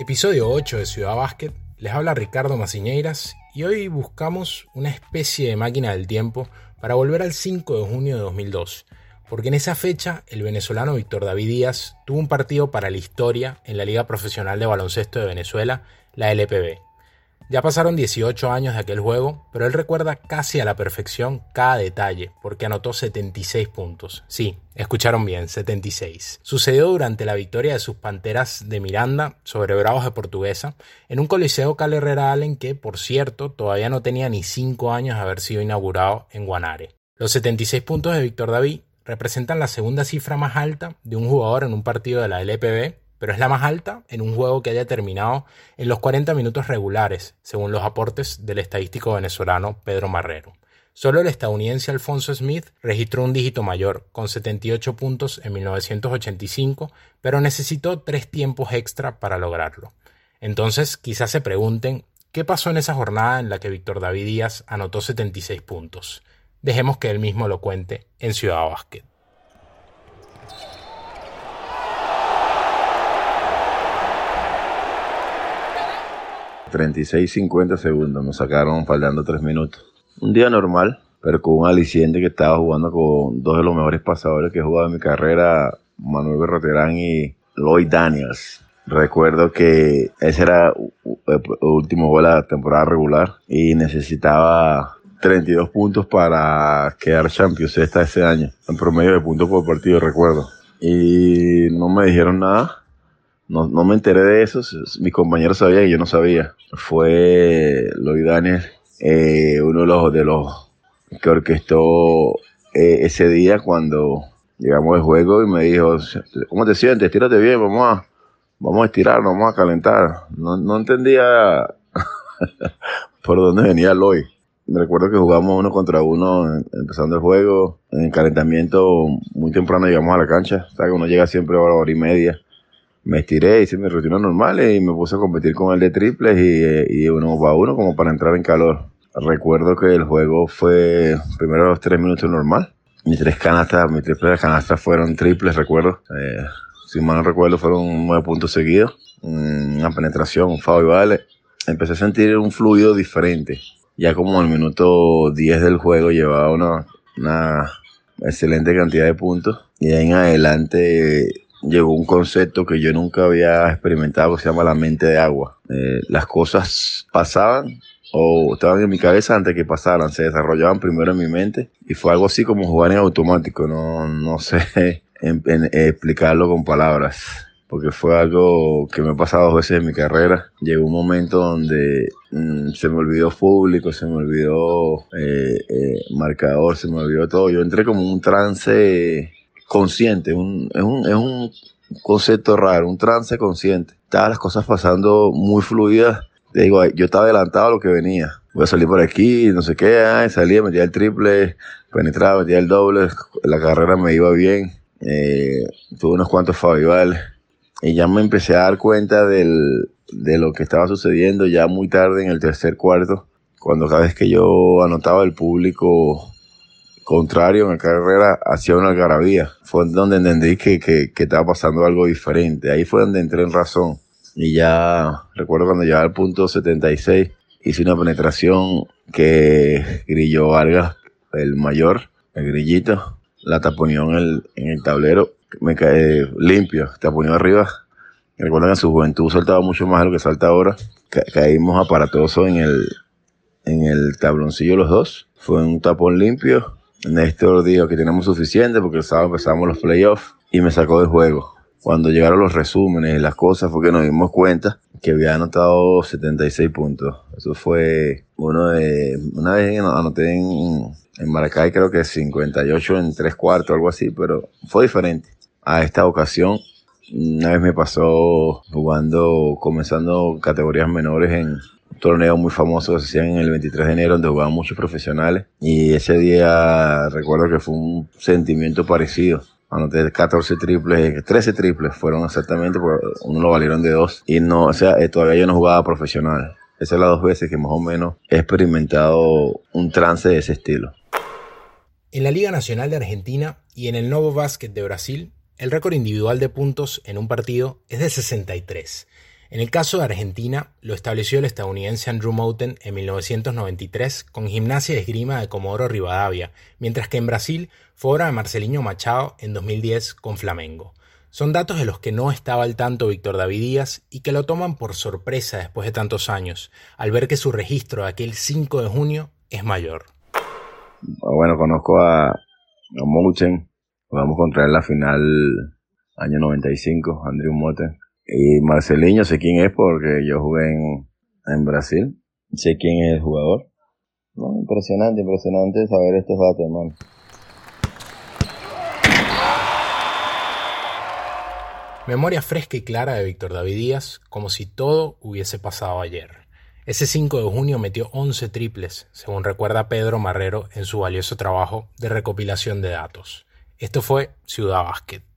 episodio 8 de Ciudad Básquet les habla Ricardo Maciñeiras y hoy buscamos una especie de máquina del tiempo para volver al 5 de junio de 2002, porque en esa fecha el venezolano Víctor David Díaz tuvo un partido para la historia en la Liga Profesional de Baloncesto de Venezuela, la LPB. Ya pasaron 18 años de aquel juego, pero él recuerda casi a la perfección cada detalle, porque anotó 76 puntos. Sí, escucharon bien, 76. Sucedió durante la victoria de sus Panteras de Miranda sobre Bravos de Portuguesa, en un coliseo Cal Herrera Allen que, por cierto, todavía no tenía ni 5 años de haber sido inaugurado en Guanare. Los 76 puntos de Víctor David representan la segunda cifra más alta de un jugador en un partido de la LPB pero es la más alta en un juego que haya terminado en los 40 minutos regulares, según los aportes del estadístico venezolano Pedro Marrero. Solo el estadounidense Alfonso Smith registró un dígito mayor, con 78 puntos en 1985, pero necesitó tres tiempos extra para lograrlo. Entonces, quizás se pregunten, ¿qué pasó en esa jornada en la que Víctor David Díaz anotó 76 puntos? Dejemos que él mismo lo cuente en Ciudad Básquet. 36-50 segundos, me sacaron faltando 3 minutos. Un día normal, pero con un aliciente que estaba jugando con dos de los mejores pasadores que he jugado en mi carrera, Manuel Berroterán y Lloyd Daniels. Recuerdo que ese era el último gol de la temporada regular y necesitaba 32 puntos para quedar Champions esta ese año, en promedio de puntos por partido, recuerdo. Y no me dijeron nada no, no me enteré de eso, mis compañeros sabían y yo no sabía. Fue Lloyd Daniel, eh, uno de los, de los que orquestó eh, ese día cuando llegamos al juego y me dijo, ¿cómo te sientes? Tírate bien, vamos a, vamos a estirar, vamos a calentar. No, no entendía por dónde venía Lloyd. Me recuerdo que jugamos uno contra uno empezando el juego. En el calentamiento muy temprano llegamos a la cancha. O uno llega siempre a hora y media me estiré, hice mi rutina normal y me puse a competir con el de triples y, uno va uno como para entrar en calor. Recuerdo que el juego fue primero los tres minutos normal. Mis tres canastas, mis triples canastas fueron triples, recuerdo. Eh, si mal no recuerdo, fueron nueve puntos seguidos. Una penetración, un foul y vale. Empecé a sentir un fluido diferente. Ya como el minuto 10 del juego llevaba una, una excelente cantidad de puntos. Y ahí en adelante llegó un concepto que yo nunca había experimentado que se llama la mente de agua. Eh, las cosas pasaban o estaban en mi cabeza antes que pasaran, se desarrollaban primero en mi mente y fue algo así como jugar en automático, no, no sé explicarlo con palabras, porque fue algo que me ha pasado dos veces en mi carrera. Llegó un momento donde mm, se me olvidó público, se me olvidó eh, eh, marcador, se me olvidó todo. Yo entré como un trance consciente, un, es, un, es un concepto raro, un trance consciente. Estaban las cosas pasando muy fluidas. Te digo, yo estaba adelantado a lo que venía. Voy a salir por aquí, no sé qué, ay, salía, metía el triple, penetraba, metía el doble, la carrera me iba bien. Eh, tuve unos cuantos favivales y ya me empecé a dar cuenta del, de lo que estaba sucediendo ya muy tarde en el tercer cuarto, cuando cada vez que yo anotaba el público contrario en la carrera hacia una algarabía. Fue donde entendí que, que, que, estaba pasando algo diferente. Ahí fue donde entré en razón. Y ya recuerdo cuando llegaba al punto 76, hice una penetración que Grillo Vargas, el mayor, el grillito, la taponió en el, en el tablero. Me cae limpio, taponió arriba. Recuerdo que en su juventud saltaba mucho más de lo que salta ahora. caímos aparatoso en el, en el tabloncillo los dos. Fue un tapón limpio Néstor dijo que teníamos suficiente porque el sábado empezamos los playoffs y me sacó del juego. Cuando llegaron los resúmenes y las cosas fue que nos dimos cuenta que había anotado 76 puntos. Eso fue uno de... Una vez anoté en, en Maracay creo que 58 en tres cuartos, algo así, pero fue diferente. A esta ocasión, una vez me pasó jugando, comenzando categorías menores en, torneo muy famoso que se hacía en el 23 de enero donde jugaban muchos profesionales y ese día recuerdo que fue un sentimiento parecido. Anoté 14 triples, 13 triples fueron exactamente, porque uno lo valieron de dos y no, o sea, eh, todavía yo no jugaba profesional. Esas son las dos veces que más o menos he experimentado un trance de ese estilo. En la Liga Nacional de Argentina y en el Novo Básquet de Brasil, el récord individual de puntos en un partido es de 63 En el caso de Argentina, lo estableció el estadounidense Andrew Moten en 1993 con Gimnasia de Esgrima de Comodoro Rivadavia, mientras que en Brasil fue obra de Marcelinho Machado en 2010 con Flamengo. Son datos de los que no estaba al tanto Víctor David Díaz y que lo toman por sorpresa después de tantos años, al ver que su registro de aquel 5 de junio es mayor. Bueno, conozco a, a Mouten, jugamos contra él la final año 95, Andrew Moten. Y Marcelinho sé quién es porque yo jugué en, en Brasil, sé quién es el jugador. impresionante, impresionante saber estos datos, hermano. Memoria fresca y clara de Víctor David Díaz, como si todo hubiese pasado ayer. Ese 5 de junio metió 11 triples, según recuerda Pedro Marrero en su valioso trabajo de recopilación de datos. Esto fue Ciudad Básquet.